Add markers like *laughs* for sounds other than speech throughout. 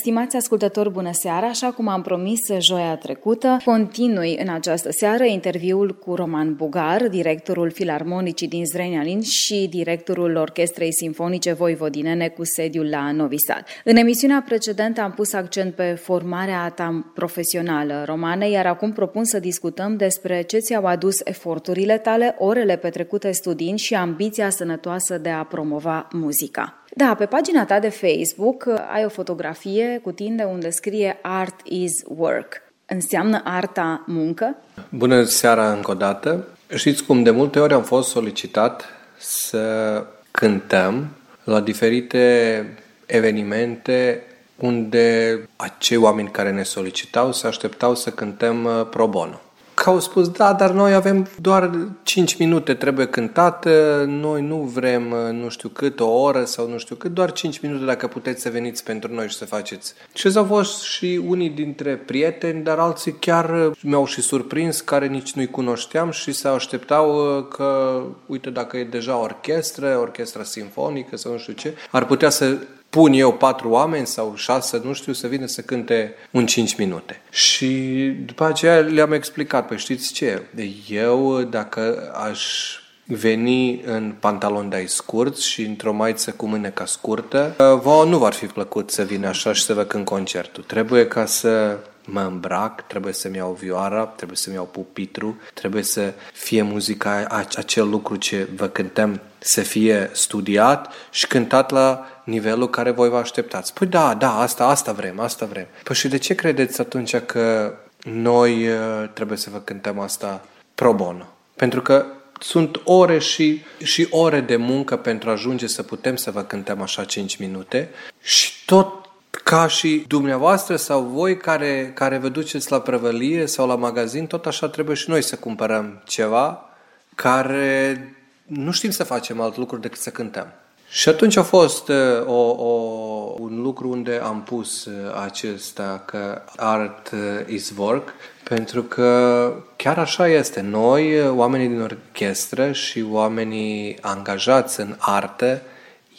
Stimați ascultători, bună seara! Așa cum am promis joia trecută, continui în această seară interviul cu Roman Bugar, directorul Filarmonicii din Zrenjanin și directorul Orchestrei Simfonice Voivodinene cu sediul la Novi Sad. În emisiunea precedentă am pus accent pe formarea ta profesională, Romane, iar acum propun să discutăm despre ce ți-au adus eforturile tale, orele petrecute studiind și ambiția sănătoasă de a promova muzica. Da, pe pagina ta de Facebook uh, ai o fotografie cu tine unde scrie Art is work. Înseamnă arta muncă? Bună seara încă o dată. Știți cum de multe ori am fost solicitat să cântăm la diferite evenimente unde acei oameni care ne solicitau se așteptau să cântăm uh, pro bono că au spus, da, dar noi avem doar 5 minute, trebuie cântată, noi nu vrem nu știu cât, o oră sau nu știu cât, doar 5 minute dacă puteți să veniți pentru noi și să faceți. Și au fost și unii dintre prieteni, dar alții chiar mi-au și surprins, care nici nu-i cunoșteam și se așteptau uh, că, uite, dacă e deja orchestră, orchestra simfonică sau nu știu ce, ar putea să pun eu patru oameni sau șase, nu știu, să vină să cânte un cinci minute. Și după aceea le-am explicat, păi știți ce, eu dacă aș veni în pantalon de scurt și într-o maiță cu mâneca scurtă, vă nu v-ar fi plăcut să vin așa și să vă cânt concertul. Trebuie ca să mă îmbrac, trebuie să-mi iau vioara, trebuie să-mi iau pupitru, trebuie să fie muzica, acel lucru ce vă cântăm să fie studiat și cântat la nivelul care voi vă așteptați. Păi da, da, asta, asta vrem, asta vrem. Păi și de ce credeți atunci că noi uh, trebuie să vă cântăm asta pro bono? Pentru că sunt ore și, și ore de muncă pentru a ajunge să putem să vă cântăm așa 5 minute și tot ca și dumneavoastră sau voi care, care vă duceți la prăvălie sau la magazin, tot așa trebuie și noi să cumpărăm ceva care nu știm să facem alt lucru decât să cântăm. Și atunci a fost uh, o, o, un lucru unde am pus uh, acesta că art uh, is work, pentru că chiar așa este. Noi, oamenii din orchestră și oamenii angajați în artă,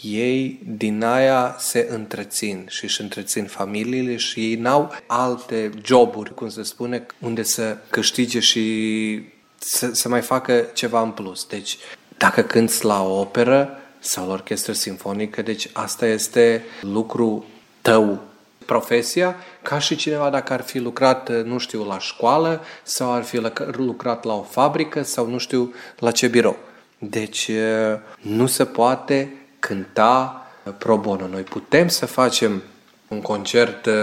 ei din aia se întrețin și își întrețin familiile și ei n-au alte joburi, cum se spune, unde să câștige și să, să mai facă ceva în plus. Deci, dacă cânți la operă sau la orchestră simfonică, deci asta este lucru tău profesia, ca și cineva dacă ar fi lucrat, nu știu, la școală sau ar fi lucrat la o fabrică sau nu știu la ce birou. Deci nu se poate cânta pro bono. Noi putem să facem un concert uh,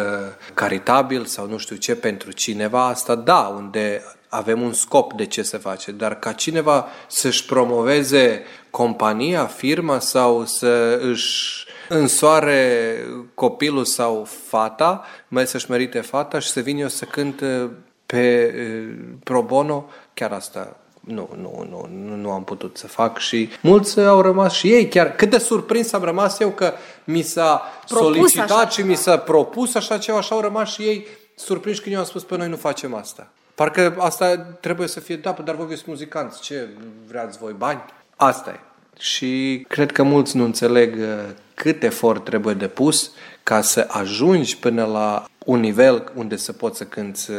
caritabil sau nu știu ce pentru cineva, asta da, unde avem un scop de ce se face, dar ca cineva să-și promoveze compania, firma sau să își însoare copilul sau fata, mai să-și merite fata și să vin eu să cânt uh, pe uh, pro bono, chiar asta nu, nu, nu, nu, nu am putut să fac și mulți au rămas și ei chiar. Cât de surprins am rămas eu că mi s-a propus solicitat și mi s-a propus așa ceva și au rămas și ei surprinși când eu am spus pe noi nu facem asta. Parcă asta trebuie să fie, da, dar voi sunt muzicanți, ce vreați voi, bani? Asta e. Și cred că mulți nu înțeleg uh, cât efort trebuie depus ca să ajungi până la un nivel unde să poți să cânti uh,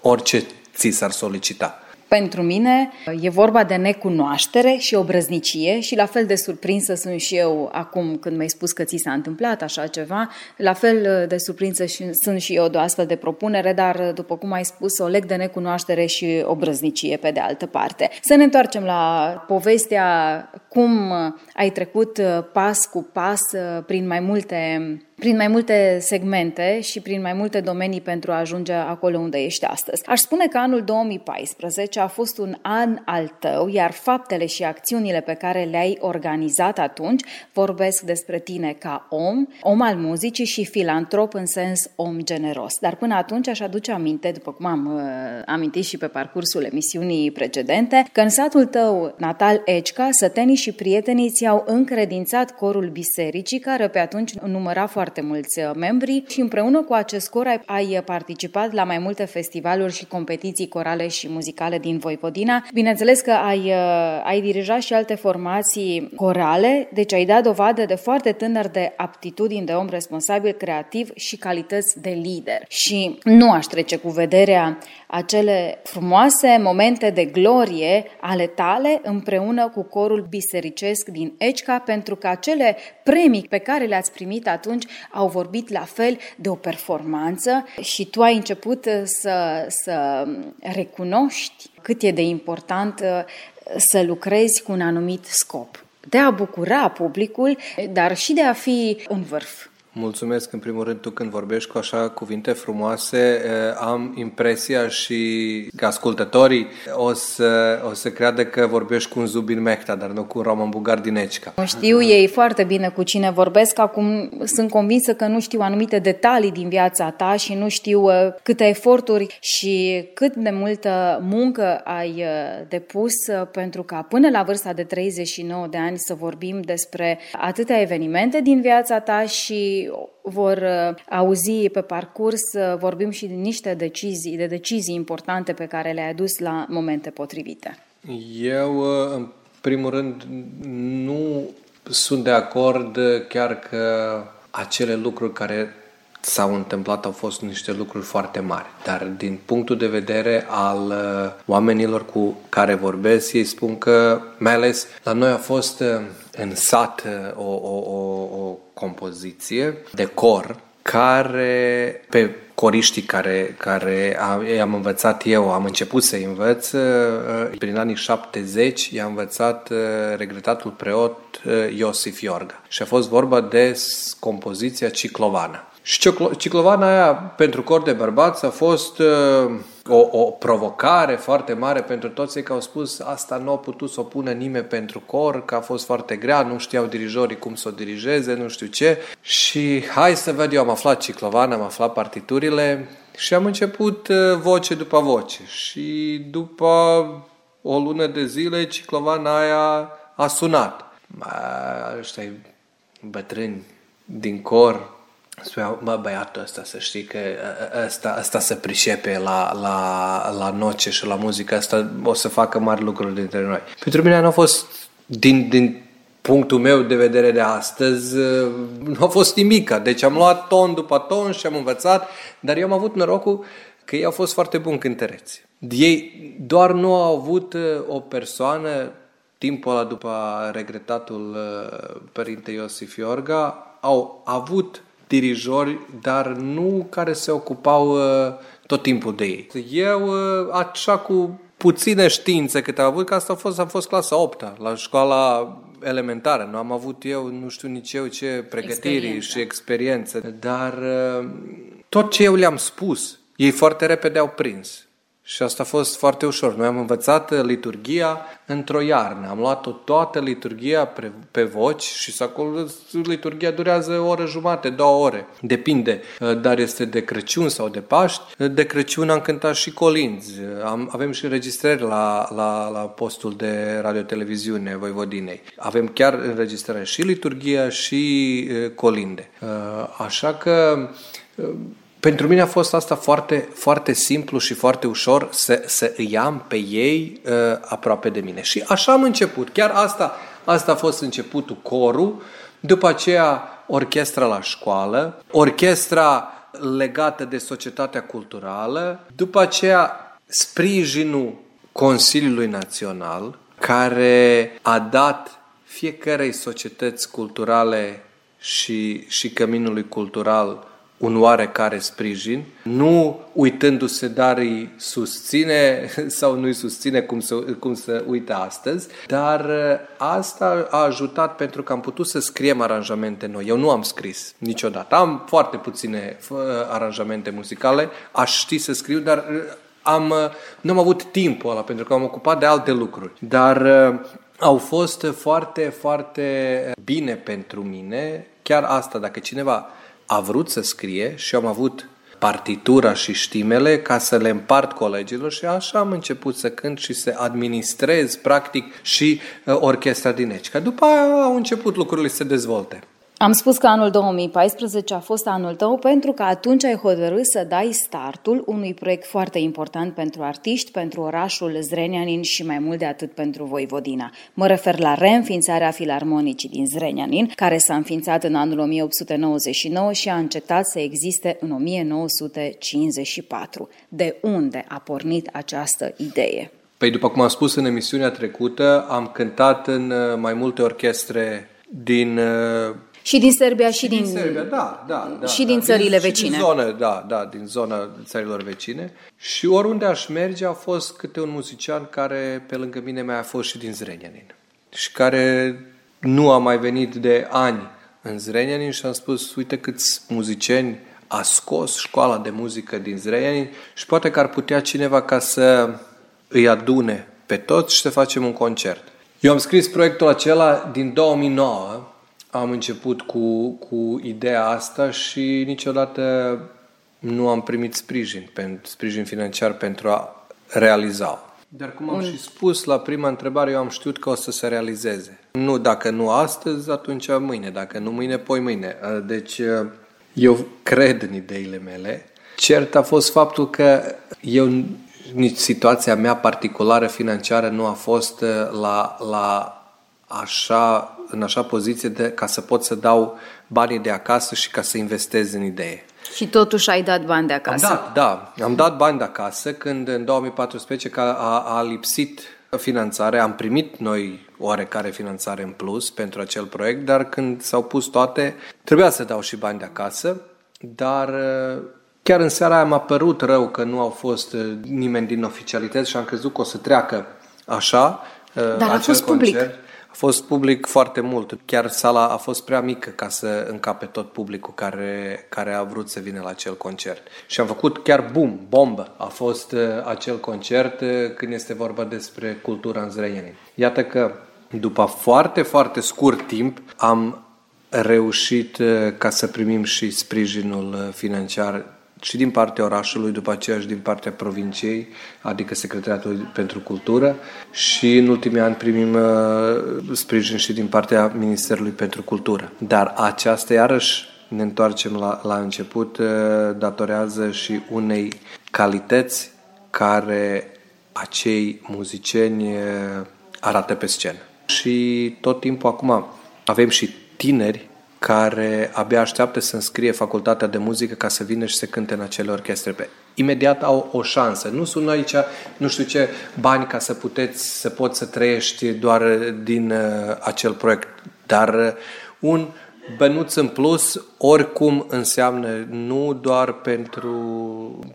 orice ți s-ar solicita. Pentru mine e vorba de necunoaștere și obrăznicie și la fel de surprinsă sunt și eu acum când mi-ai spus că ți s-a întâmplat așa ceva, la fel de surprinsă și, sunt și eu de o astfel de propunere, dar după cum ai spus, o leg de necunoaștere și obrăznicie pe de altă parte. Să ne întoarcem la povestea cum ai trecut pas cu pas prin mai multe prin mai multe segmente și prin mai multe domenii pentru a ajunge acolo unde ești astăzi. Aș spune că anul 2014 a fost un an al tău, iar faptele și acțiunile pe care le-ai organizat atunci vorbesc despre tine ca om, om al muzicii și filantrop în sens om generos. Dar până atunci aș aduce aminte, după cum am uh, amintit și pe parcursul emisiunii precedente, că în satul tău natal Ecca, sătenii și prietenii ți-au încredințat corul bisericii, care pe atunci număra foarte mulți uh, membri și împreună cu acest cor ai, ai participat la mai multe festivaluri și competiții corale și muzicale din Voivodina. Bineînțeles că ai, uh, ai dirijat și alte formații corale, deci ai dat dovadă de foarte tânăr de aptitudini de om responsabil, creativ și calități de lider. Și nu aș trece cu vederea acele frumoase momente de glorie ale tale împreună cu corul bisericesc din Ecca, pentru că acele premii pe care le-ați primit atunci au vorbit la fel de o performanță și tu ai început să, să recunoști cât e de important să lucrezi cu un anumit scop. De a bucura publicul, dar și de a fi în vârf. Mulțumesc în primul rând tu când vorbești cu așa cuvinte frumoase, am impresia și că ascultătorii o să, o să creadă că vorbești cu un Zubin Mehta, dar nu cu un Roman Bugar din Ecica. Știu ei foarte bine cu cine vorbesc, acum sunt convinsă că nu știu anumite detalii din viața ta și nu știu câte eforturi și cât de multă muncă ai depus pentru ca până la vârsta de 39 de ani să vorbim despre atâtea evenimente din viața ta și vor uh, auzi pe parcurs, uh, vorbim și de niște decizii, de decizii importante pe care le-ai adus la momente potrivite. Eu, uh, în primul rând, nu sunt de acord chiar că acele lucruri care s-au întâmplat au fost niște lucruri foarte mari. Dar din punctul de vedere al oamenilor cu care vorbesc, ei spun că, mai ales la noi a fost în sat o, o, o, o compoziție de cor care pe coriștii care, care i-am învățat eu, am început să învăț, uh, prin anii 70 i-am învățat uh, regretatul preot uh, Iosif Iorga. Și a fost vorba de compoziția ciclovană. Și ciclovana aia pentru cor de bărbați a fost uh, o, o provocare foarte mare pentru toți cei care au spus asta nu a putut să o pună nimeni pentru cor, că a fost foarte grea, nu știau dirijorii cum să o dirigeze, nu știu ce. Și hai să văd, eu am aflat ciclovana, am aflat partiturile și am început uh, voce după voce. Și după o lună de zile, ciclovana aia a sunat. Ăștia bătrâni din cor spuneau, mă, băiatul ăsta să știi că ăsta, ăsta se pricepe la, la, la noce și la muzică, asta o să facă mari lucruri dintre noi. Pentru mine nu a fost, din, din punctul meu de vedere de astăzi, nu a fost nimica. Deci am luat ton după ton și am învățat, dar eu am avut norocul că ei au fost foarte buni cântăreți. Ei doar nu au avut o persoană, timpul ăla după regretatul părinte Iosif Iorga, au avut dirijori, dar nu care se ocupau uh, tot timpul de ei. Eu, uh, așa cu puține științe câte am avut, că asta a fost, am fost clasa 8 la școala elementară. Nu am avut eu, nu știu nici eu ce pregătiri experiență. și experiență, dar uh, tot ce eu le-am spus, ei foarte repede au prins. Și asta a fost foarte ușor. Noi am învățat liturgia într-o iarnă. Am luat-o toată liturgia pe, pe voci și acolo liturgia durează o oră jumate, două ore. Depinde, dar este de Crăciun sau de Paști. De Crăciun am cântat și colinzi. Am, avem și înregistrări la, la, la postul de radio-televiziune Voivodinei. Avem chiar înregistrări și liturgia și colinde. Așa că pentru mine a fost asta foarte, foarte simplu și foarte ușor să, să îi am pe ei uh, aproape de mine. Și așa am început. Chiar asta, asta a fost începutul corul, după aceea orchestra la școală, orchestra legată de societatea culturală, după aceea sprijinul Consiliului Național, care a dat fiecarei societăți culturale și, și căminului cultural un oarecare sprijin, nu uitându-se, dar îi susține *laughs* sau nu îi susține cum să, cum să uite astăzi, dar uh, asta a ajutat pentru că am putut să scriem aranjamente noi. Eu nu am scris niciodată. Am foarte puține uh, aranjamente muzicale, aș ști să scriu, dar uh, am, nu am avut timpul ăla pentru că am ocupat de alte lucruri. Dar au fost foarte, foarte bine pentru mine. Chiar asta, dacă cineva a vrut să scrie și am avut partitura și știmele ca să le împart colegilor și așa am început să cânt și să administrez practic și uh, orchestra din Ecica. După aia au început lucrurile să se dezvolte. Am spus că anul 2014 a fost anul tău pentru că atunci ai hotărât să dai startul unui proiect foarte important pentru artiști, pentru orașul Zrenianin și mai mult de atât pentru Voivodina. Mă refer la reînființarea filarmonicii din Zrenianin, care s-a înființat în anul 1899 și a încetat să existe în 1954. De unde a pornit această idee? Păi după cum am spus în emisiunea trecută, am cântat în uh, mai multe orchestre din uh, și din Serbia și, și din, din Serbia, da, da, da. Și din da, țările din, vecine. Și din zonă, da, da, din zona țărilor vecine. Și oriunde aș merge a fost câte un muzician care pe lângă mine mai a fost și din Zrenjanin. Și care nu a mai venit de ani în Zrenjanin și am spus, uite câți muzicieni a scos școala de muzică din Zrenjanin și poate că ar putea cineva ca să îi adune pe toți și să facem un concert. Eu am scris proiectul acela din 2009 am început cu, cu ideea asta și niciodată nu am primit sprijin, sprijin financiar pentru a realiza. Dar cum am Un... și spus la prima întrebare, eu am știut că o să se realizeze. Nu, dacă nu astăzi, atunci mâine. Dacă nu mâine, poi mâine. Deci eu cred în ideile mele. Cert a fost faptul că eu, nici situația mea particulară financiară nu a fost la, la așa, în așa poziție de, ca să pot să dau banii de acasă și ca să investez în idee. Și totuși ai dat bani de acasă. Am dat, da. Am dat bani de acasă când în 2014 că a, a lipsit finanțare, am primit noi oarecare finanțare în plus pentru acel proiect, dar când s-au pus toate, trebuia să dau și bani de acasă, dar chiar în seara aia m-a părut rău că nu au fost nimeni din oficialități și am crezut că o să treacă așa Dar acel a fost concert. public. A fost public foarte mult. Chiar sala a fost prea mică ca să încape tot publicul care, care a vrut să vină la acel concert. Și am făcut chiar boom, bombă. A fost uh, acel concert uh, când este vorba despre cultura în Zrenjanin. Iată că după foarte, foarte scurt timp am reușit uh, ca să primim și sprijinul financiar și din partea orașului, după aceea și din partea provinciei, adică Secretariatul pentru Cultură și în ultimii ani primim uh, sprijin și din partea Ministerului pentru Cultură. Dar aceasta, iarăși, ne întoarcem la, la început, uh, datorează și unei calități care acei muzicieni uh, arată pe scenă. Și tot timpul acum avem și tineri care abia așteaptă să înscrie facultatea de muzică ca să vină și să cânte în acele orchestre. Pe imediat au o șansă. Nu sunt aici, nu știu ce, bani ca să puteți, să poți să trăiești doar din uh, acel proiect, dar uh, un bănuț în plus oricum înseamnă nu doar pentru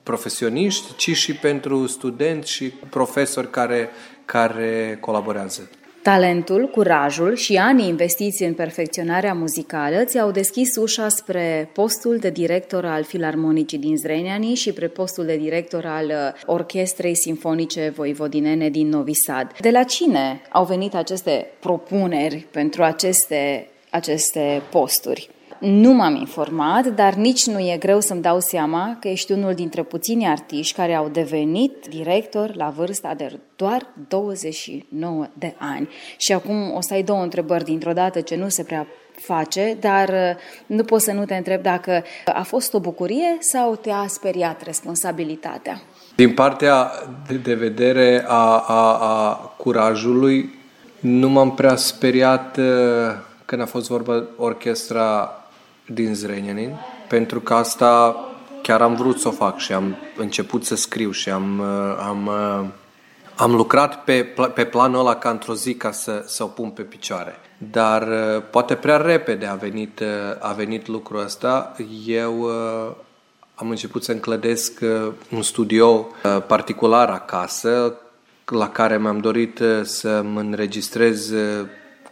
profesioniști, ci și pentru studenți și profesori care, care colaborează. Talentul, curajul și anii investiți în perfecționarea muzicală ți-au deschis ușa spre postul de director al Filarmonicii din Zreniani și spre postul de director al uh, Orchestrei Sinfonice Voivodinene din Novi Sad. De la cine au venit aceste propuneri pentru aceste, aceste posturi? Nu m-am informat, dar nici nu e greu să-mi dau seama că ești unul dintre puțini artiști care au devenit director la vârsta de doar 29 de ani. Și acum o să ai două întrebări dintr-o dată ce nu se prea face, dar uh, nu pot să nu te întreb dacă a fost o bucurie sau te-a speriat responsabilitatea. Din partea de vedere a, a, a curajului, nu m-am prea speriat uh, când a fost vorba orchestra din Zrenjanin, pentru că asta chiar am vrut să o fac și am început să scriu și am, uh, am, uh, Am lucrat pe, pe planul ăla ca într-o zi ca să, să o pun pe picioare. Dar uh, poate prea repede a venit, uh, a venit lucrul ăsta. Eu uh, am început să înclădesc un studio particular acasă, la care mi-am dorit să mă înregistrez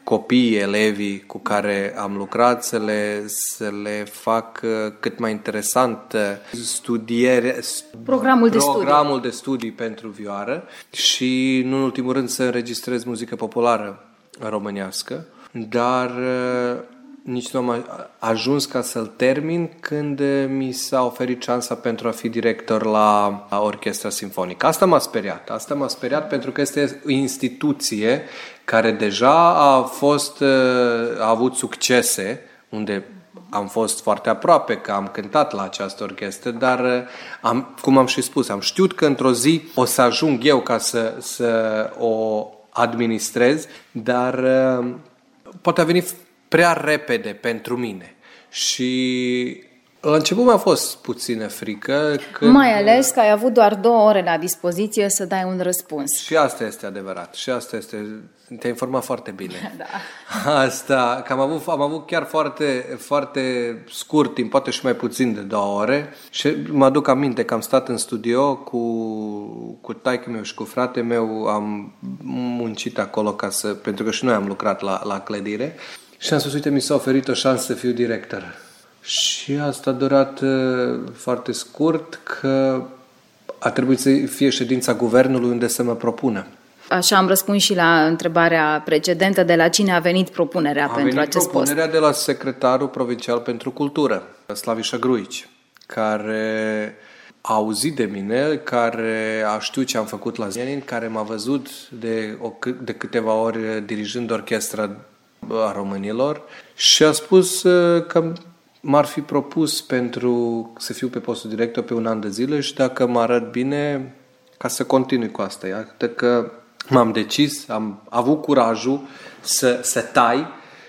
copiii, elevii cu care am lucrat, să le, să le fac cât mai interesant studiere, programul, de, programul studii. de studii pentru vioară și, nu în ultimul rând, să înregistrez muzică populară românească dar uh, nici nu am ajuns ca să-l termin când uh, mi s-a oferit șansa pentru a fi director la Orchestra Sinfonică. Asta m-a speriat. Asta m-a speriat pentru că este o instituție care deja a fost, uh, a avut succese, unde am fost foarte aproape că am cântat la această orchestră, dar am, cum am și spus, am știut că într-o zi o să ajung eu ca să, să o administrez, dar poate a venit prea repede pentru mine. Și la început mi-a fost puțină frică. Când... Mai ales că ai avut doar două ore la dispoziție să dai un răspuns. Și asta este adevărat. Și asta este... Te-ai informat foarte bine. *laughs* Da. Asta, că am avut, am avut chiar foarte, foarte scurt timp, poate și mai puțin de două ore. Și mă aduc aminte că am stat în studio cu, cu taică meu și cu frate meu. Am muncit acolo ca să... Pentru că și noi am lucrat la, la clădire. Și am spus, uite, mi s-a oferit o șansă să fiu director și asta a durat uh, foarte scurt, că a trebuit să fie ședința guvernului unde să mă propună. Așa am răspuns și la întrebarea precedentă de la cine a venit propunerea a pentru venit acest propunerea post. de la secretarul provincial pentru cultură, Slavișa Gruici, care a auzit de mine, care a știut ce am făcut la Zenin, care m-a văzut de, o, de câteva ori dirijând orchestra a românilor și a spus uh, că m-ar fi propus pentru să fiu pe postul director pe un an de zile și dacă mă arăt bine, ca să continui cu asta. Iată că m-am decis, am avut curajul să, să tai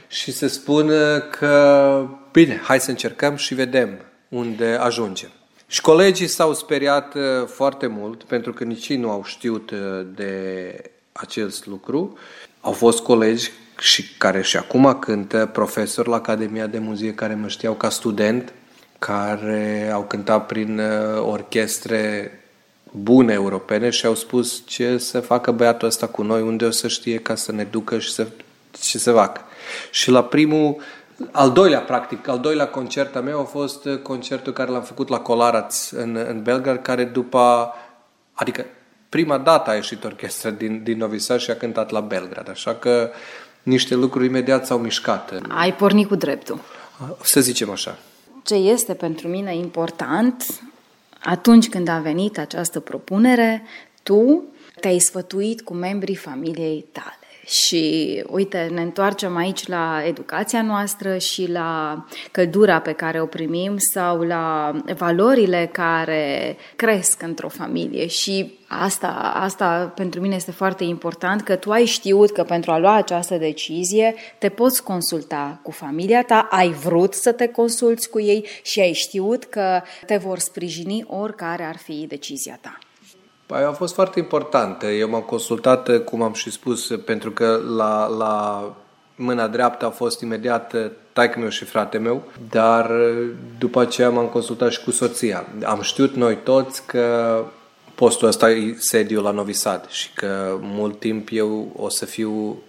și să spun că bine, hai să încercăm și vedem unde ajungem. Și colegii s-au speriat uh, foarte mult pentru că nici ei nu au știut uh, de acest lucru. Au fost colegi și care și acum cântă, profesori la Academia de Muzică care mă știau ca student, care au cântat prin uh, orchestre bune europene și au spus ce să facă băiatul ăsta cu noi, unde o să știe ca să ne ducă și să, ce să facă. Și la primul, al doilea, practic, al doilea concert al meu a fost uh, concertul care l-am făcut la Colaraț în, în Belgrad, care după, adică prima dată a ieșit orchestra din, din Novi Sad și a cântat la Belgrad, așa că niște lucruri imediat s-au mișcat. Ai pornit cu dreptul. Să zicem așa. Ce este pentru mine important, atunci când a venit această propunere, tu te-ai sfătuit cu membrii familiei tale. Și uite, ne întoarcem aici la educația noastră și la căldura pe care o primim sau la valorile care cresc într-o familie. Și asta, asta pentru mine este foarte important, că tu ai știut că pentru a lua această decizie te poți consulta cu familia ta, ai vrut să te consulți cu ei și ai știut că te vor sprijini oricare ar fi decizia ta. Păi a fost foarte importantă. Eu m-am consultat, cum am și spus, pentru că la, la mâna dreaptă a fost imediat taică meu și frate meu, dar după aceea m-am consultat și cu soția. Am știut noi toți că postul ăsta e sediul la Novi Sad și că mult timp eu o să fiu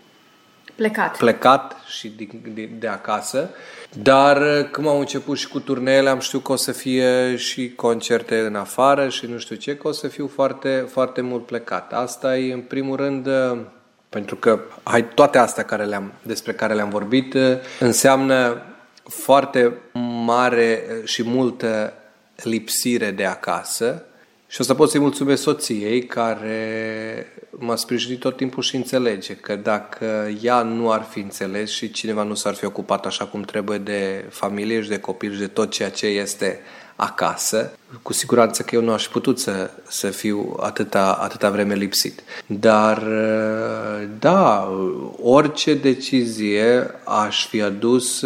plecat, plecat și de, de, de acasă dar uh, când am început și cu turneele, am știut că o să fie și concerte în afară și nu știu ce, că o să fiu foarte, foarte mult plecat. Asta e, în primul rând, uh, pentru că hai, toate astea care le-am, despre care le-am vorbit uh, înseamnă foarte mare și multă lipsire de acasă și o să pot să-i mulțumesc soției care m-a sprijinit tot timpul și înțelege că dacă ea nu ar fi înțeles și cineva nu s-ar fi ocupat așa cum trebuie de familie și de copil și de tot ceea ce este acasă, cu siguranță că eu nu aș putut să, să fiu atâta, atâta vreme lipsit. Dar, da, orice decizie aș fi adus,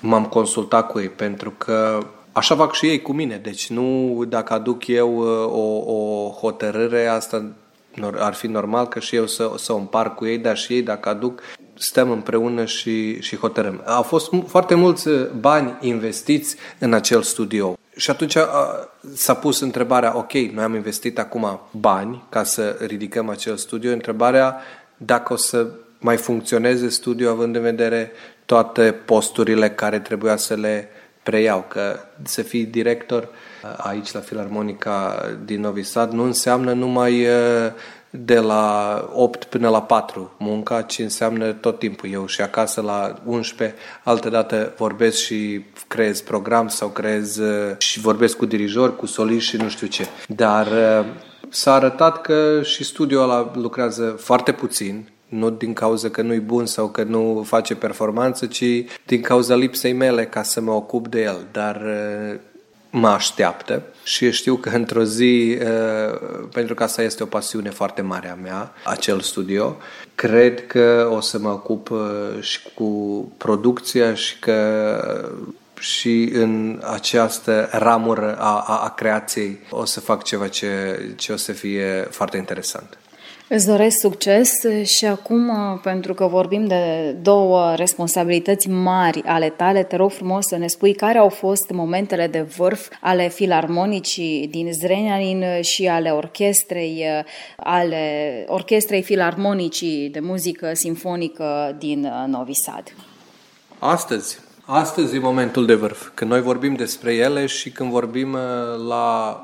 m-am consultat cu ei, pentru că Așa fac și ei cu mine, deci nu dacă aduc eu o, o hotărâre, asta ar fi normal că și eu să, să o împar cu ei, dar și ei dacă aduc, stăm împreună și, și hotărâm. Au fost foarte mulți bani investiți în acel studio. Și atunci a, s-a pus întrebarea, ok, noi am investit acum bani ca să ridicăm acel studio, întrebarea dacă o să mai funcționeze studio având în vedere toate posturile care trebuia să le preiau, că să fii director aici la Filarmonica din Novi Sad nu înseamnă numai de la 8 până la 4 munca, ci înseamnă tot timpul. Eu și acasă la 11, altă dată vorbesc și creez program sau creez și vorbesc cu dirijori, cu soliști și nu știu ce. Dar s-a arătat că și studioul ăla lucrează foarte puțin, nu din cauza că nu-i bun sau că nu face performanță, ci din cauza lipsei mele ca să mă ocup de el. Dar mă așteaptă și știu că într-o zi, pentru că asta este o pasiune foarte mare a mea, acel studio, cred că o să mă ocup și cu producția și că și în această ramură a, a, a creației o să fac ceva ce, ce o să fie foarte interesant. Îți doresc succes și acum, pentru că vorbim de două responsabilități mari ale tale, te rog frumos să ne spui care au fost momentele de vârf ale filarmonicii din Zrenjanin și ale orchestrei, ale orchestrei filarmonicii de muzică simfonică din Novi Sad. Astăzi, astăzi e momentul de vârf, când noi vorbim despre ele și când vorbim uh, la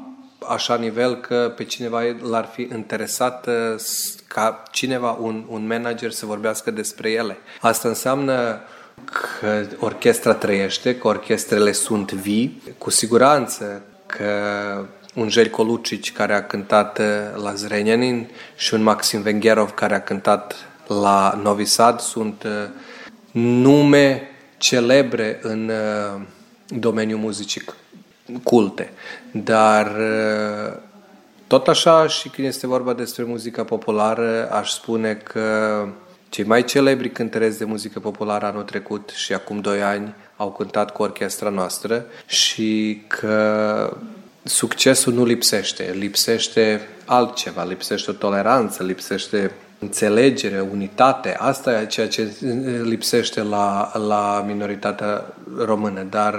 așa nivel că pe cineva l-ar fi interesat uh, ca cineva, un, un manager, să vorbească despre ele. Asta înseamnă că orchestra trăiește, că orchestrele sunt vii, cu siguranță că un Jelko Lucic care a cântat uh, la Zrenjanin și un Maxim Vengherov care a cântat la Novi Sad sunt uh, nume celebre în domeniul muzicii culte. Dar uh, tot așa și când este vorba despre muzica populară, aș spune că cei mai celebri cântăreți de muzică populară anul trecut și acum doi ani au cântat cu orchestra noastră și că succesul nu lipsește, lipsește altceva, lipsește o toleranță, lipsește înțelegere, unitate. Asta e ceea ce lipsește la, la minoritatea română. Dar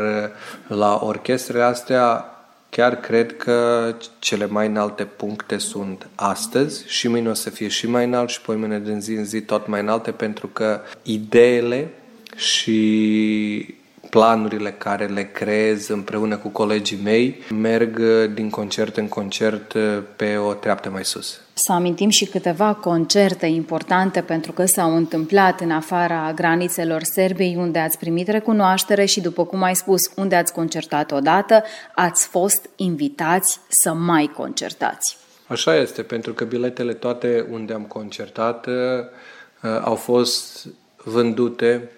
la orchestrele astea chiar cred că cele mai înalte puncte sunt astăzi și mâine o să fie și mai înalt și pe mâine din zi în zi tot mai înalte pentru că ideile și planurile care le creez împreună cu colegii mei merg din concert în concert pe o treaptă mai sus. Să amintim și câteva concerte importante pentru că s-au întâmplat în afara granițelor Serbiei unde ați primit recunoaștere și după cum ai spus, unde ați concertat odată, ați fost invitați să mai concertați. Așa este, pentru că biletele toate unde am concertat uh, au fost vândute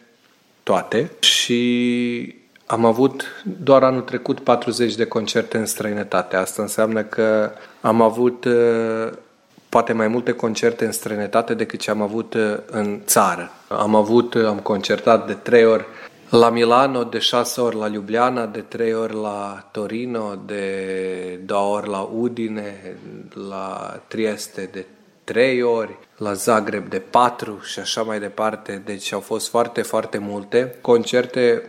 toate și am avut doar anul trecut 40 de concerte în străinătate. Asta înseamnă că am avut uh, poate mai multe concerte în străinătate decât ce am avut uh, în țară. Am avut, uh, am concertat de trei ori la Milano, de șase ori la Ljubljana, de trei ori la Torino, de două ori la Udine, la Trieste de trei ori, la Zagreb de patru și așa mai departe. Deci au fost foarte, foarte multe concerte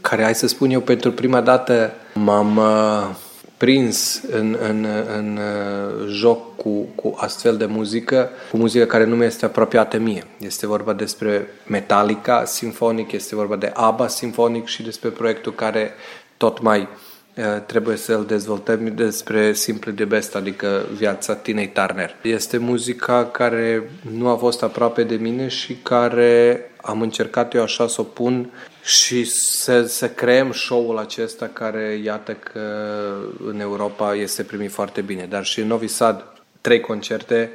care, hai să spun eu, pentru prima dată m-am uh, prins în, în, în uh, joc cu, cu astfel de muzică, cu muzică care nu mi este apropiată mie. Este vorba despre Metallica Symphonic, este vorba de ABBA Symphonic și despre proiectul care tot mai uh, trebuie să-l dezvoltăm despre Simple de Best, adică viața Tinei Turner. Este muzica care nu a fost aproape de mine și care am încercat eu așa să o pun și să, să creăm show-ul acesta care, iată că în Europa este primit foarte bine. Dar și în Novi Sad, trei concerte,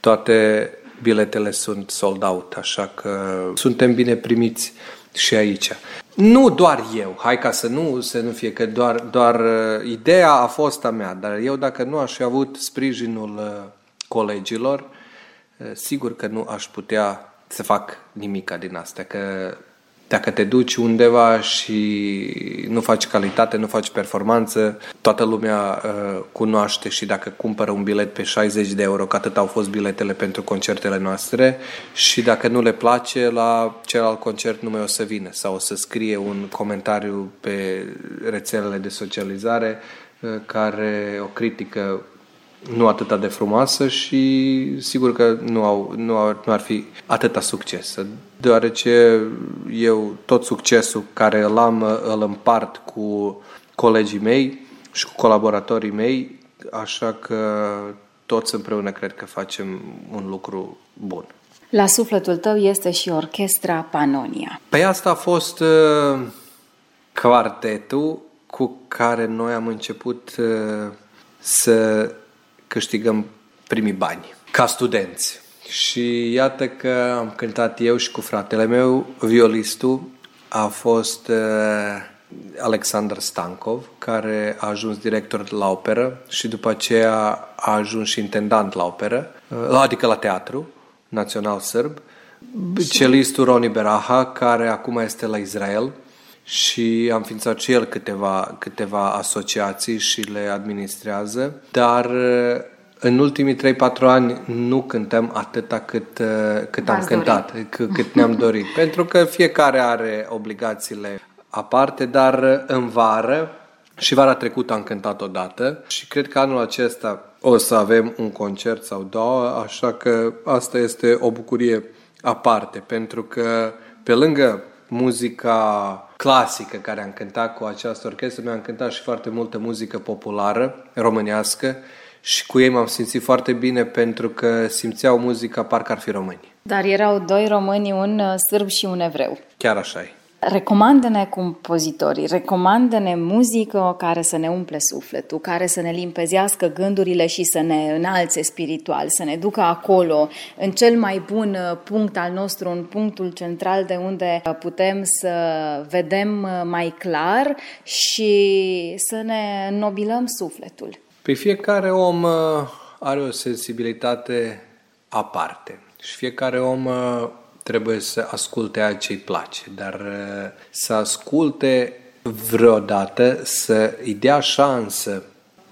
toate biletele sunt sold out, așa că suntem bine primiți și aici. Nu doar eu, hai ca să nu, să nu fie că doar, doar uh, ideea a fost a mea, dar eu dacă nu aș fi avut sprijinul uh, colegilor, uh, sigur că nu aș putea să fac nimica din astea, că Dacă te duci undeva și nu faci calitate, nu faci performanță, toată lumea uh, cunoaște și dacă cumpără un bilet pe 60 de euro, că atât au fost biletele pentru concertele noastre, și dacă nu le place, la celălalt concert nu mai o să vină sau o să scrie un comentariu pe rețelele de socializare uh, care o critică nu atât de frumoasă și sigur că nu, au, nu, au, nu ar fi atâta succes. Deoarece eu tot succesul care îl am îl împart cu colegii mei și cu colaboratorii mei, așa că toți împreună cred că facem un lucru bun. La sufletul tău este și orchestra Panonia. Pe asta a fost uh, quartetul cu care noi am început uh, să câștigăm primii bani ca studenți. Și iată că am cântat eu și cu fratele meu, violistul a fost uh, Alexander Stankov, care a ajuns director la operă și după aceea a ajuns și intendant la operă, uh, adică la teatru național sârb. Celistul Roni Beraha, care acum este la Israel și am ființat și el câteva, câteva asociații și le administrează, dar uh, în ultimii 3-4 ani nu cântăm atâta cât, uh, cât am cântat, cât, cât ne-am dorit. *laughs* Pentru că fiecare are obligațiile aparte, dar uh, în vară și vara trecută am cântat odată. Și cred că anul acesta o să avem un concert sau două, așa că asta este o bucurie aparte, pentru că pe lângă muzica clasică care am cântat cu această orchestră, noi am cântat și foarte multă muzică populară românească și cu ei m-am simțit foarte bine pentru că simțeau muzica parcă ar fi români. Dar erau doi români, un uh, sârb și un evreu. Chiar așa e. Recomandă-ne compozitorii, recomandă-ne muzică care să ne umple sufletul, care să ne limpezească gândurile și să ne înalțe spiritual, să ne ducă acolo, în cel mai bun uh, punct al nostru, în punctul central de unde uh, putem să vedem mai clar și să ne înnobilăm sufletul. Pe fiecare om uh, are o sensibilitate aparte și fiecare om uh, trebuie să asculte a ce îi place, dar uh, să asculte vreodată, să îi dea șansă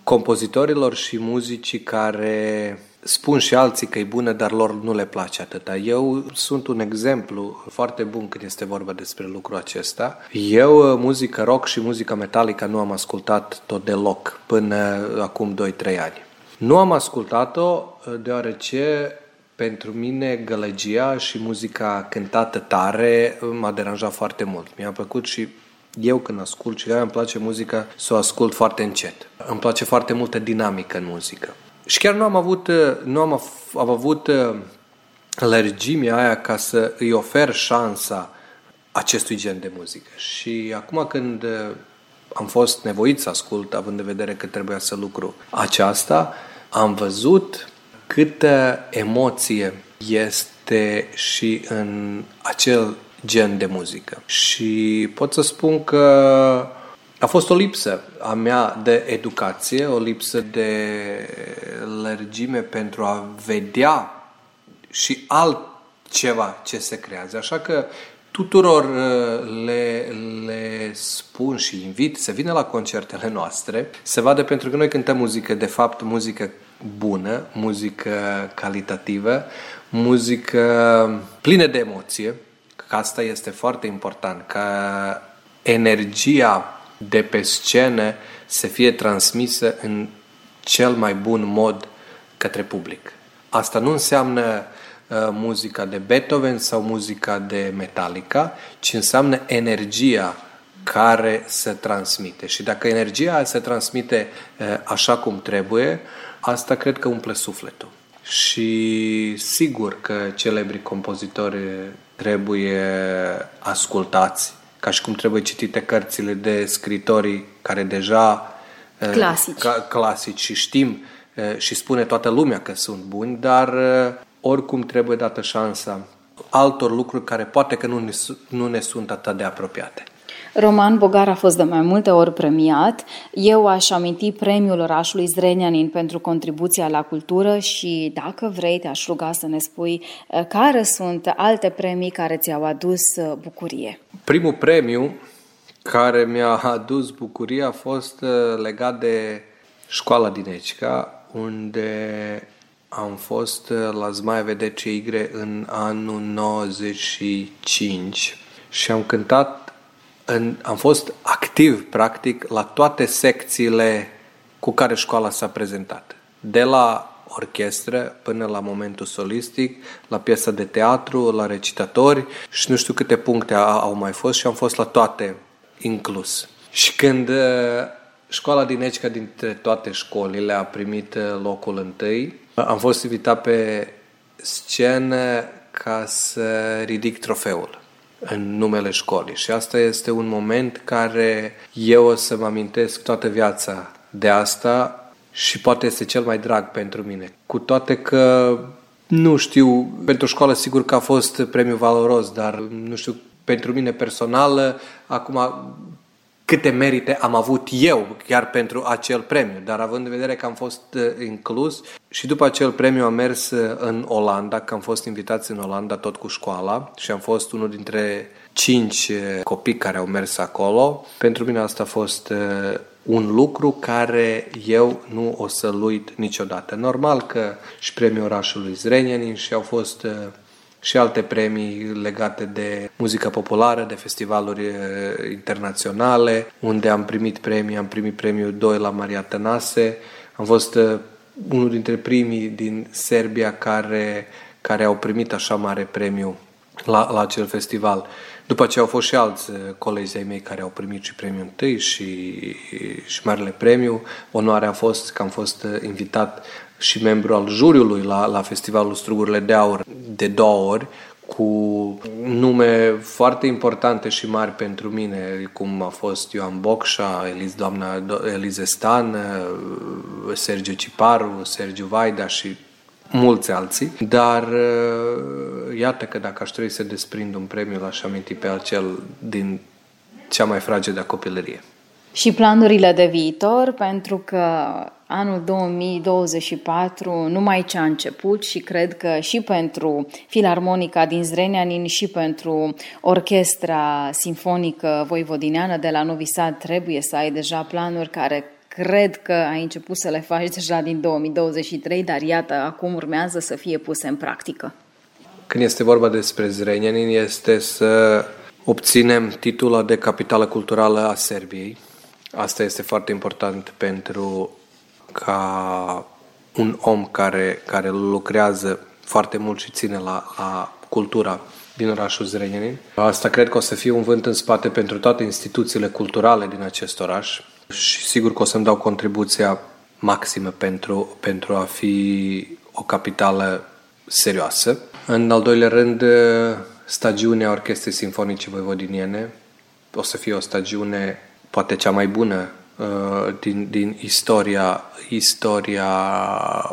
compozitorilor și muzicii care spun și alții că e bună, dar lor nu le place atâta. Eu sunt un exemplu foarte bun când este vorba despre lucrul acesta. Eu muzică rock și muzică metalică nu am ascultat tot deloc până acum 2-3 ani. Nu am ascultat-o deoarece pentru mine gălăgia și muzica cântată tare m-a deranjat foarte mult. Mi-a plăcut și eu când ascult și îmi place muzica să o ascult foarte încet. Îmi place foarte multă dinamică în muzică. Și chiar nu am avut, nu am, am avut alergimea aia ca să îi ofer șansa acestui gen de muzică. Și acum când am fost nevoit să ascult, având în vedere că trebuia să lucru aceasta, am văzut câtă emoție este și în acel gen de muzică. Și pot să spun că a fost o lipsă a mea de educație, o lipsă de lărgime pentru a vedea și altceva ce se creează. Așa că tuturor uh, le, le spun și invit să vină la concertele noastre, să vadă pentru că noi cântăm muzică, de fapt, muzică bună, muzică calitativă, muzică plină de emoție, că asta este foarte important, ca energia de pe scenă să fie transmisă în cel mai bun mod către public. Asta nu înseamnă uh, muzica de Beethoven sau muzica de Metallica, ci înseamnă energia care se transmite. Și dacă energia se transmite uh, așa cum trebuie, asta cred că umple sufletul. Și sigur că celebri compozitori trebuie ascultați ca și cum trebuie citite cărțile de scritorii care deja uh, clasici, ca, clasici și știm uh, și spune toată lumea că sunt buni, dar uh, oricum trebuie dată șansa altor lucruri care poate că nu ne, nu ne sunt atât de apropiate. Roman Bogar a fost de mai multe ori premiat. Eu aș aminti premiul orașului Zrenjanin pentru contribuția la cultură și dacă vrei te aș ruga să ne spui uh, care sunt alte premii care ți-au adus uh, bucurie. Primul premiu care mi-a adus bucurie a fost legat de școala din Ecica, unde am fost la Zmaia Vedece Igre în anul 95 și am cântat, în, am fost activ, practic, la toate secțiile cu care școala s-a prezentat. De la orchestră până la momentul solistic, la piesa de teatru, la recitatori și nu știu câte puncte au mai fost și am fost la toate inclus. Și când uh, școala din Ecica, dintre toate școlile, a primit uh, locul întâi, am fost invitat pe scenă ca să ridic trofeul în numele școlii. Și asta este un moment care eu o să mă amintesc toată viața de asta și poate este cel mai drag pentru mine. Cu toate că nu știu, pentru școală sigur că a fost premiu valoros, dar nu știu, pentru mine personal, acum câte merite am avut eu chiar pentru acel premiu, dar având în vedere că am fost uh, inclus și după acel premiu am mers uh, în Olanda, că am fost invitați în Olanda tot cu școala și am fost unul dintre cinci uh, copii care au mers acolo. Pentru mine asta a fost un lucru care eu nu o să-l uit niciodată. Normal că și premiul orașului Zrenjanin și au fost și alte premii legate de muzică populară, de festivaluri internaționale, unde am primit premii, am primit premiul 2 la Maria Tănase, am fost unul dintre primii din Serbia care, care au primit așa mare premiu la, la acel festival. După ce au fost și alți colegi ai mei care au primit și premiul întâi și, și marele premiu. Onoarea a fost că am fost invitat și membru al juriului la, la Festivalul Strugurile de Aur de două ori, cu nume foarte importante și mari pentru mine, cum a fost Ioan Bocșa, Eliz, doamna Elize Stan, Sergiu Ciparu, Sergiu Vaida și mulți alții, dar iată că dacă aș trebui să desprind un premiu, l-aș aminti pe acel din cea mai fragedă copilărie. Și planurile de viitor, pentru că anul 2024 numai ce a început și cred că și pentru Filarmonica din Zrenianin și pentru Orchestra Sinfonică Voivodineană de la Novi Sad trebuie să ai deja planuri care cred că ai început să le faci deja din 2023, dar iată, acum urmează să fie puse în practică. Când este vorba despre Zrenianin, este să obținem titlul de capitală culturală a Serbiei. Asta este foarte important pentru ca un om care, care lucrează foarte mult și ține la, la cultura din orașul Zrenjanin. Asta cred că o să fie un vânt în spate pentru toate instituțiile culturale din acest oraș și sigur că o să-mi dau contribuția maximă pentru, pentru a fi o capitală serioasă. În al doilea rând, stagiunea Orchestrei Sinfonice Voivodiniene o să fie o stagiune poate cea mai bună Uh, din, din istoria, istoria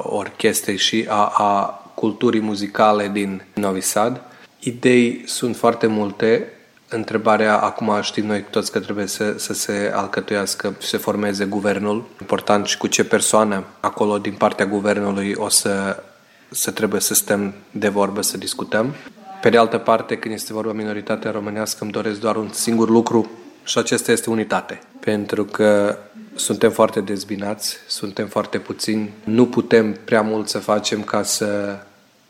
orchestrei și a, a culturii muzicale din Novi Sad. Idei sunt foarte multe. Întrebarea, acum știm noi toți că trebuie să, să se alcătuiască, să se formeze guvernul. Important și cu ce persoană acolo din partea guvernului o să, să trebuie să stăm de vorbă, să discutăm. Pe de altă parte, când este vorba minoritatea românească, îmi doresc doar un singur lucru și acesta este unitate. Pentru că suntem foarte dezbinați, suntem foarte puțini, nu putem prea mult să facem ca să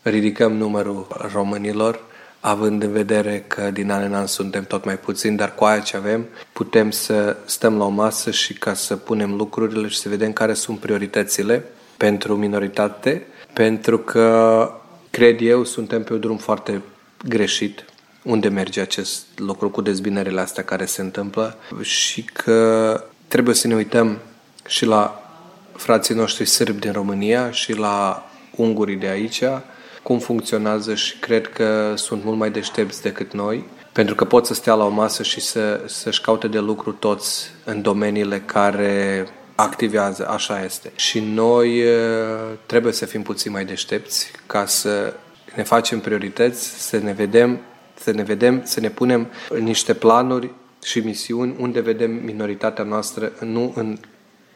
ridicăm numărul românilor, având în vedere că din an în an suntem tot mai puțini, dar cu aia ce avem, putem să stăm la o masă și ca să punem lucrurile și să vedem care sunt prioritățile pentru minoritate, pentru că, cred eu, suntem pe un drum foarte greșit unde merge acest lucru cu dezbinerile astea care se întâmplă și că trebuie să ne uităm și la frații noștri sârbi din România și la ungurii de aici, cum funcționează și cred că sunt mult mai deștepți decât noi, pentru că pot să stea la o masă și să, să-și caute de lucru toți în domeniile care activează, așa este. Și noi trebuie să fim puțin mai deștepți ca să ne facem priorități, să ne vedem să ne vedem, să ne punem niște planuri și misiuni unde vedem minoritatea noastră nu în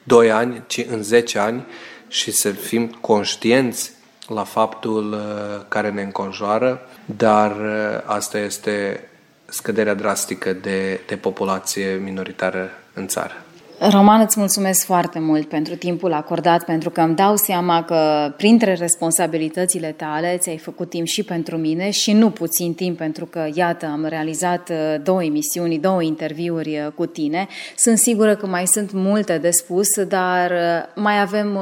2 ani, ci în 10 ani și să fim conștienți la faptul uh, care ne înconjoară, dar uh, asta este scăderea drastică de, de populație minoritară în țară. Roman, îți mulțumesc foarte mult pentru timpul acordat, pentru că îmi dau seama că printre responsabilitățile tale ți-ai făcut timp și pentru mine și nu puțin timp, pentru că, iată, am realizat uh, două emisiuni, două interviuri uh, cu tine. Sunt sigură că mai sunt multe de spus, dar uh, mai avem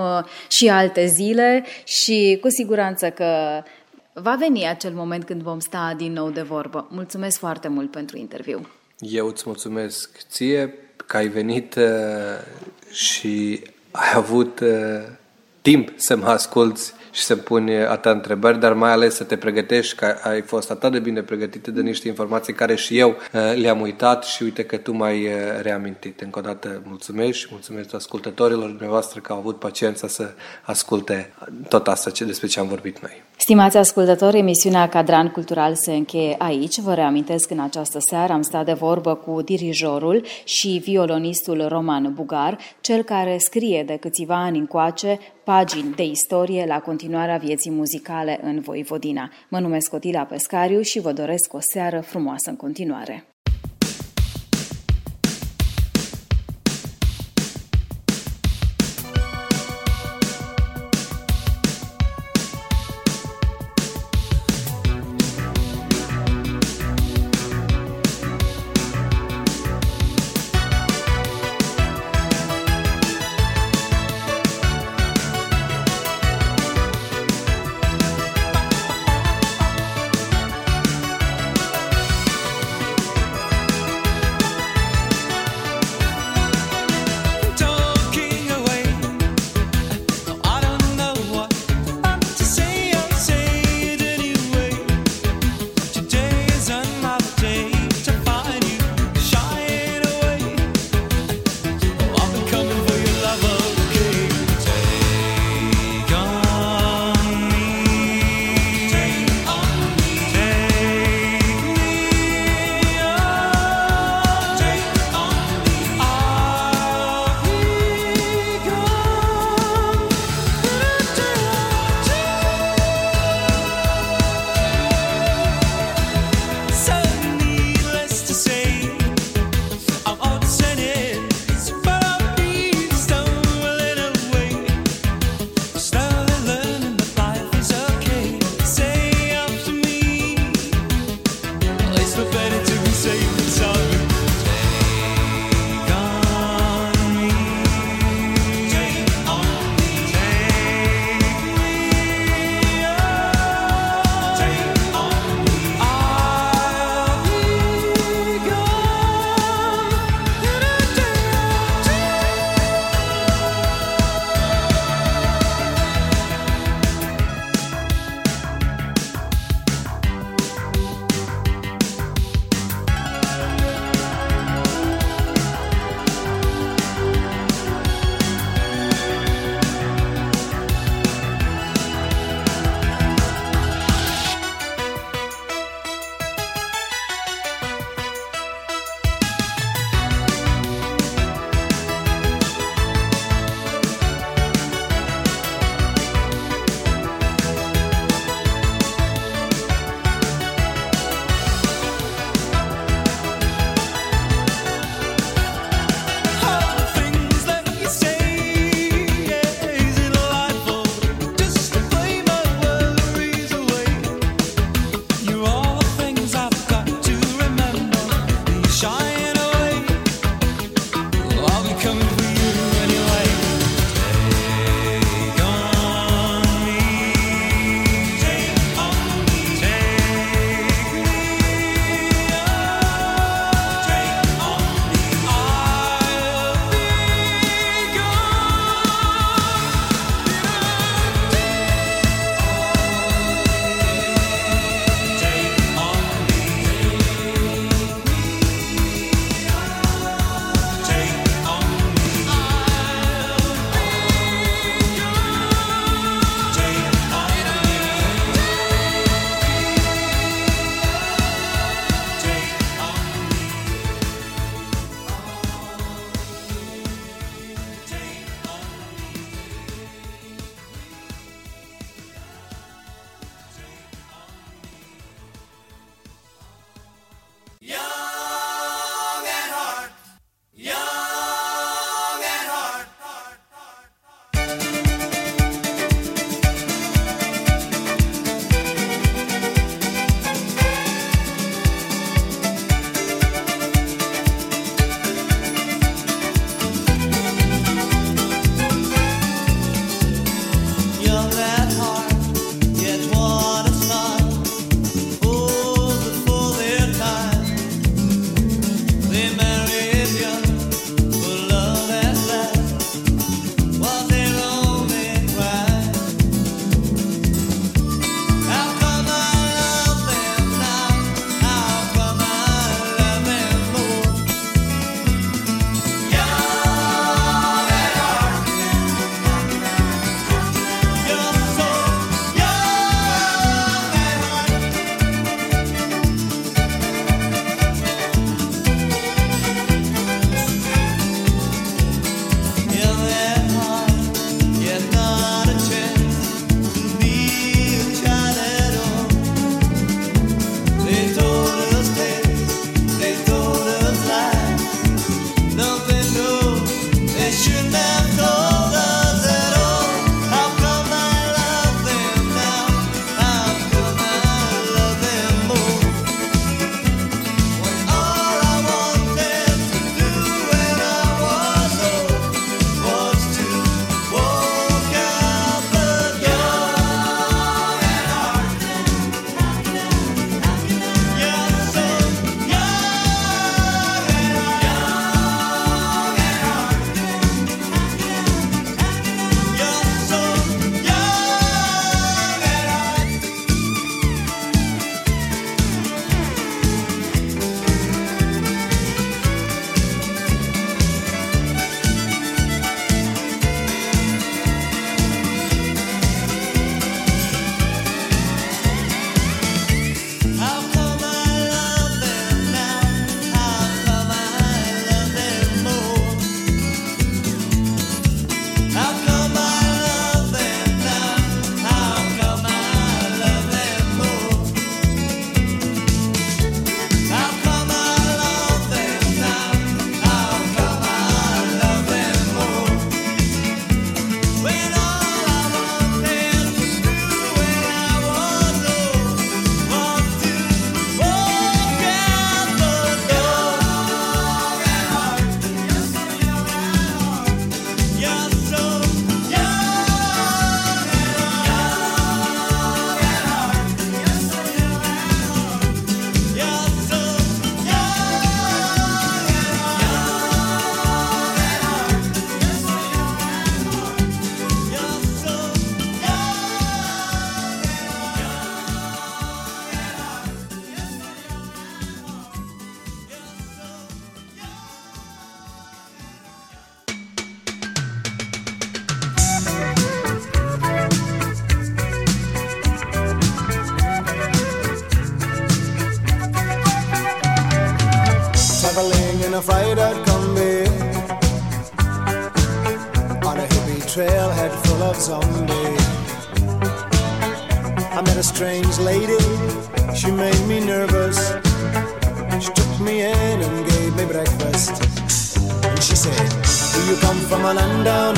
și alte zile și cu siguranță că va veni acel moment când vom sta din nou de vorbă. Mulțumesc foarte mult pentru interviu. Eu îți mulțumesc ție că ai venit uh, și ai avut uh, timp să mă asculți și să puni atâtea întrebări, dar mai ales să te pregătești, că ai fost atât de bine pregătită de niște informații care și eu uh, le-am uitat și uite că tu m-ai reamintit. Încă o dată mulțumesc și mulțumesc ascultătorilor dumneavoastră că au avut paciența să asculte tot asta ce, despre ce am vorbit noi. Stimați ascultători, emisiunea Cadran Cultural se încheie aici. Vă reamintesc în această seară am stat de vorbă cu dirijorul și violonistul Roman Bugar, cel care scrie de câțiva ani încoace pagini de istorie la continuarea vieții muzicale în Voivodina. Mă numesc Cotila Pescariu și vă doresc o seară frumoasă în continuare. me in and gave me breakfast. And she said, Do you come from a land down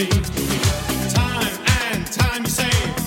me. Time and time you say